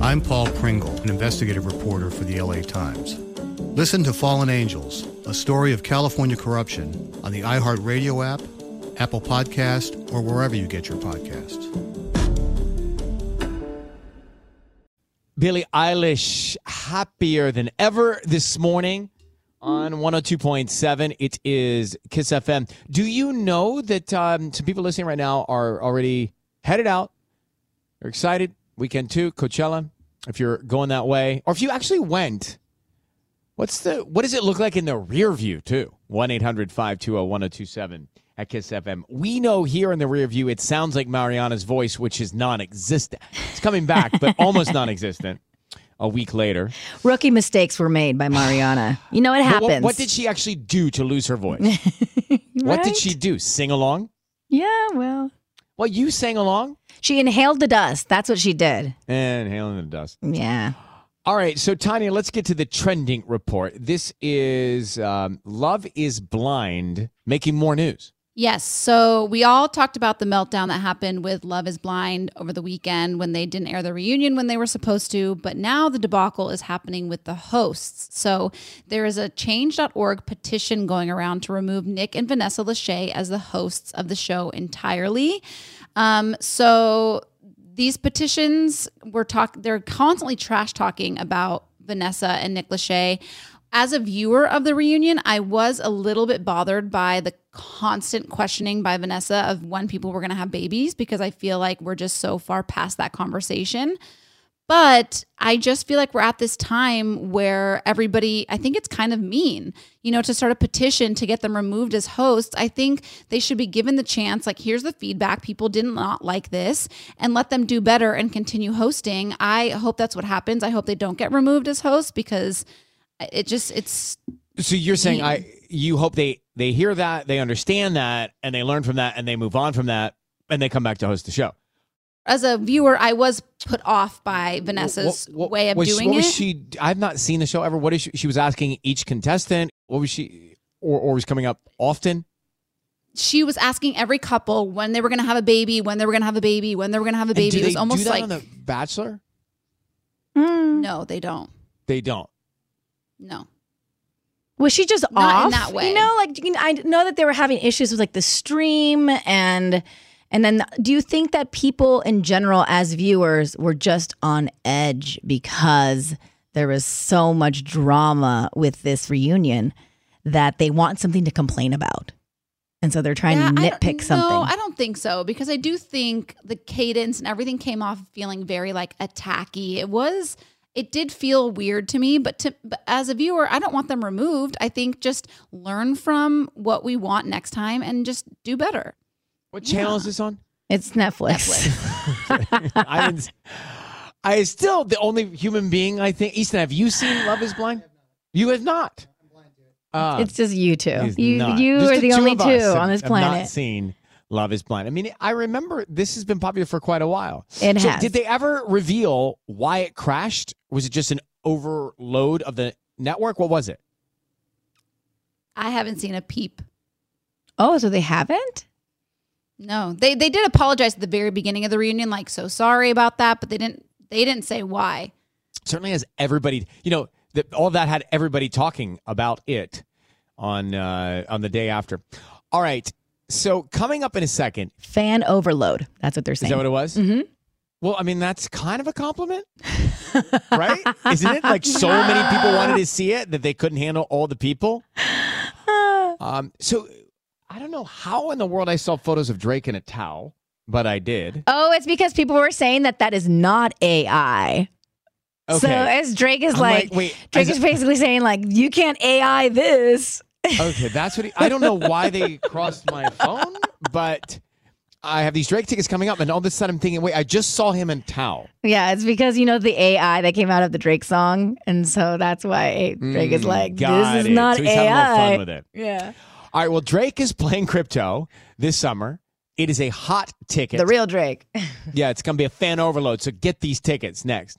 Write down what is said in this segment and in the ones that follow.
I'm Paul Pringle, an investigative reporter for the LA Times. Listen to Fallen Angels, a story of California corruption on the iHeartRadio app, Apple Podcast, or wherever you get your podcasts. Billie Eilish happier than ever this morning on 102.7. It is KIIS FM. Do you know that um, some people listening right now are already headed out? They're excited weekend two, Coachella. If you're going that way, or if you actually went, what's the what does it look like in the rear view too? One 1027 at KIIS FM. We know here in the rear view, it sounds like Mariana's voice, which is non-existent. It's coming back, but almost non-existent. A week later, rookie mistakes were made by Mariana. You know it happens. What, what, did she actually do to lose her voice? right? What did she do? Sing along? Yeah, well, well, you sang along. She inhaled the dust. That's what she did. Inhaling the dust. Yeah. All right, so Tanya, let's get to the trending report. This is um, Love is Blind making more news. Yes. So we all talked about the meltdown that happened with Love is Blind over the weekend when they didn't air the reunion when they were supposed to. But now the debacle is happening with the hosts. So there is a change.org petition going around to remove Nick and Vanessa Lachey as the hosts of the show entirely. Um, so these petitions were talk they're constantly trash talking about Vanessa and Nick Lachey as a viewer of the reunion, I was a little bit bothered by the constant questioning by Vanessa of when people were going to have babies because I feel like we're just so far past that conversation. But I just feel like we're at this time where everybody, I think it's kind of mean, you know, to start a petition to get them removed as hosts. I think they should be given the chance, like, here's the feedback. People did not like this, and let them do better and continue hosting. I hope that's what happens. I hope they don't get removed as hosts because it just it's so you're saying I you hope they they hear that, they understand that, and they learn from that, and they move on from that, and they come back to host the show. As a viewer, I was put off by Vanessa's what, what, way of was, doing what it. Was she? I've not seen the show ever. What is she? She was asking each contestant. What was she? Or, or was coming up often? She was asking every couple when they were going to have a baby, when they were going to have a baby, when they were going to have a baby. it was almost like on the Bachelor. Mm. No, they don't. They don't. No. Was she just Not off? in that way. You know, like you know, I know that they were having issues with like the stream and and then do you think that people in general as viewers were just on edge because there was so much drama with this reunion that they want something to complain about? And so they're trying Yeah, to nitpick something. No, I don't think so because I do think the cadence and everything came off feeling very like attacky. It was it did feel weird to me, but to but as a viewer, I don't want them removed. I think just learn from what we want next time and just do better. What channel Yeah. is this on? It's Netflix. I didn't. I still the only human being I think. Easton, have you seen Love Is Blind? You have not. Uh, it's just you two. You not. you Just are the, two only two us on this have Not planet. seen Love Is Blind. I mean, I remember this has been popular for quite a while. It so has. Did they ever reveal why it crashed? Was it just an overload of the network? What was it? I haven't seen a peep. Oh, so they haven't? No, they they did apologize at the very beginning of the reunion, like so sorry about that, but they didn't they didn't say why. Certainly has everybody. You know, that all that had everybody talking about it on uh, on the day after. All right. So coming up in a second, Fan overload. That's what they're saying. Is that what it was? Mm-hmm. Well, I mean, that's kind of a compliment, right? Isn't it? Like so many people wanted to see it that they couldn't handle all the people. Um, so I don't know how in the world I saw photos of Drake in a towel, but I did. Oh, it's because people were saying that that is not AI. Okay. So as Drake is like, like, wait, Drake is is basically saying like, you can't AI this. Okay, that's what he, I don't know why they crossed my phone, but I have these Drake tickets coming up, and all of a sudden I'm thinking, wait, I just saw him in towel. Yeah, it's because you know the AI that came out of the Drake song, and so that's why Drake is Mm, like, this is it. not So he's AI. having a fun with it. Yeah, All right, well, Drake is playing crypto this summer. It is a hot ticket. the real Drake. Yeah, it's going to be a fan overload. So get these tickets next.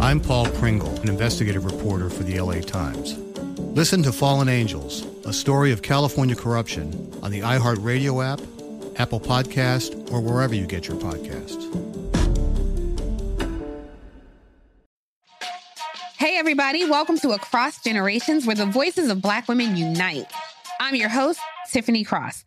I'm Paul Pringle, an investigative reporter for the LA Times. Listen to Fallen Angels, a story of California corruption on the iHeartRadio app, Apple Podcast, or wherever you get your podcasts. Hey, everybody, welcome to Across Generations, where the voices of Black women unite. I'm your host, Tiffany Cross.